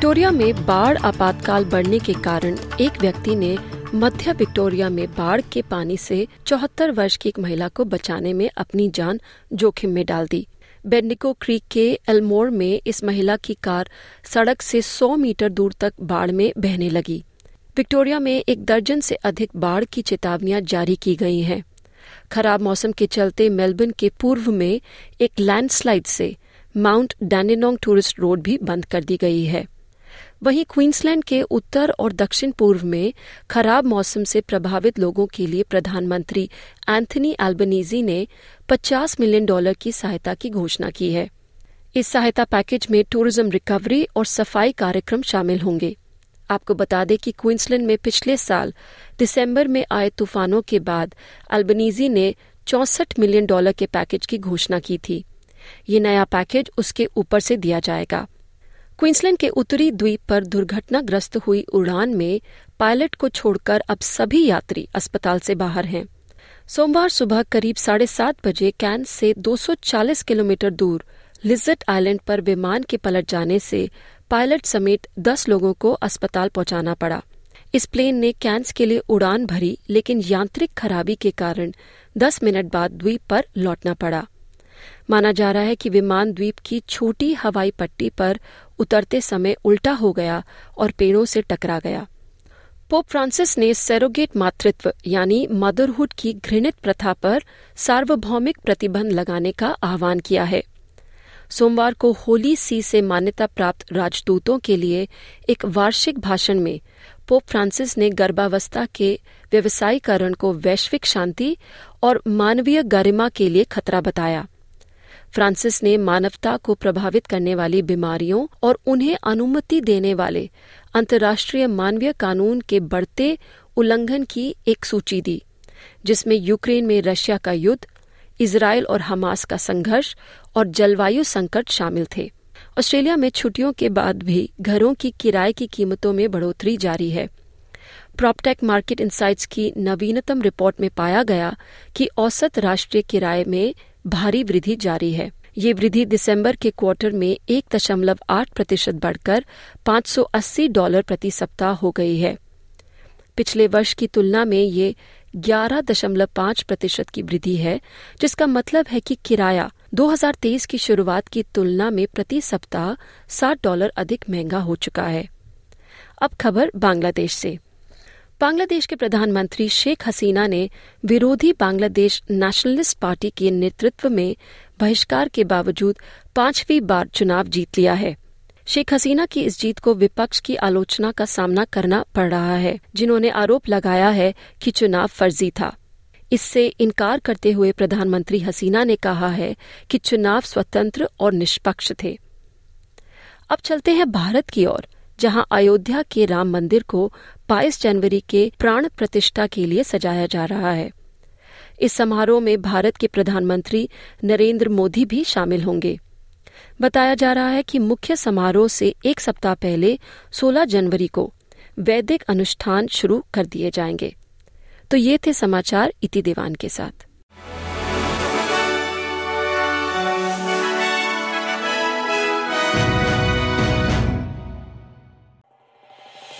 Victoria में बाढ़ आपातकाल बढ़ने के कारण एक व्यक्ति ने मध्य विक्टोरिया में बाढ़ के पानी से चौहत्तर वर्ष की एक महिला को बचाने में अपनी जान जोखिम में डाल दी। बेंडिको क्रीक के एलमोर में इस महिला की कार सड़क से 100 मीटर दूर तक बाढ़ में बहने लगी। विक्टोरिया में एक दर्जन से अधिक बाढ़ की चेतावनियाँ जारी की गई हैं। खराब मौसम के चलते मेलबर्न के पूर्व में एक लैंडस्लाइड से माउंट डैंडेनोंग टूरिस्ट रोड भी बंद कर दी गई है। वहीं क्वींसलैंड के उत्तर और दक्षिण पूर्व में खराब मौसम से प्रभावित लोगों के लिए प्रधानमंत्री एंथनी एल्बनीजी ने 50 मिलियन डॉलर की सहायता की घोषणा की है। इस सहायता पैकेज में टूरिज़्म रिकवरी और सफ़ाई कार्यक्रम शामिल होंगे। आपको बता दें कि क्वींसलैंड में पिछले साल दिसंबर में आए तूफानों के बाद अल्बनीजी ने चौसठ मिलियन डॉलर के पैकेज की घोषणा की थी। ये नया पैकेज उसके ऊपर से दिया जाएगा। क्वींसलैंड के उत्तरी द्वीप पर दुर्घटनाग्रस्त हुई उड़ान में पायलट को छोड़कर अब सभी यात्री अस्पताल से बाहर हैं। सोमवार सुबह करीब साढ़े सात बजे कैन से 240 किलोमीटर दूर लिजट आइलैंड पर विमान के पलट जाने से पायलट समेत 10 लोगों को अस्पताल पहुंचाना पड़ा। इस प्लेन ने कैंस के लिए उड़ान भरी, लेकिन यांत्रिक खराबी के कारण 10 मिनट बाद द्वीप पर लौटना पड़ा। माना जा रहा है कि विमान द्वीप की छोटी हवाई पट्टी पर उतरते समय उल्टा हो गया और पेड़ों से टकरा गया। पोप फ्रांसिस ने सेरोगेट मातृत्व, यानी मदरहुड की घृणित प्रथा पर सार्वभौमिक प्रतिबंध लगाने का आह्वान किया है। सोमवार को होली सी से मान्यता प्राप्त राजदूतों के लिए एक वार्षिक भाषण में पोप फ्रांसिस ने गर्भावस्था के व्यवसायीकरण को वैश्विक शांति और मानवीय गरिमा के लिए खतरा बताया। फ्रांसिस ने मानवता को प्रभावित करने वाली बीमारियों और उन्हें अनुमति देने वाले अंतर्राष्ट्रीय मानवीय कानून के बढ़ते उल्लंघन की एक सूची दी, जिसमें यूक्रेन में रशिया का युद्ध इसराइल और हमास का संघर्ष और जलवायु संकट शामिल थे। ऑस्ट्रेलिया में छुट्टियों के बाद भी घरों की किराए की कीमतों में बढ़ोतरी जारी है। प्रॉपटेक मार्केट इंसाइट्स की नवीनतम रिपोर्ट में पाया गया कि औसत राष्ट्रीय किराए में भारी वृद्धि जारी है। ये वृद्धि दिसंबर के क्वार्टर में एक दशमलव आठ प्रतिशत बढ़कर 580 डॉलर प्रति सप्ताह हो गई है। पिछले वर्ष की तुलना में ये 11.5 प्रतिशत की वृद्धि है, जिसका मतलब है कि किराया 2023 की शुरुआत की तुलना में प्रति सप्ताह 60 डॉलर अधिक महँगा हो चुका है। अब खबर बांग्लादेश से। बांग्लादेश के प्रधानमंत्री शेख हसीना ने विरोधी बांग्लादेश नेशनलिस्ट पार्टी के नेतृत्व में बहिष्कार के बावजूद पांचवी बार चुनाव जीत लिया है। शेख हसीना की इस जीत को विपक्ष की आलोचना का सामना करना पड़ रहा है, जिन्होंने आरोप लगाया है कि चुनाव फर्जी था। इससे इनकार करते हुए प्रधानमंत्री हसीना ने कहा है कि चुनाव स्वतंत्र और निष्पक्ष थे। अब चलते हैं भारत की ओर। जहाँ अयोध्या के राम मंदिर को 22 जनवरी के प्राण प्रतिष्ठा के लिए सजाया जा रहा है। इस समारोह में भारत के प्रधानमंत्री नरेंद्र मोदी भी शामिल होंगे। बताया जा रहा है कि मुख्य समारोह से एक सप्ताह पहले 16 जनवरी को, वैदिक अनुष्ठान शुरू कर दिए जाएँगे। तो ये थे समाचार इति दीवान के साथ।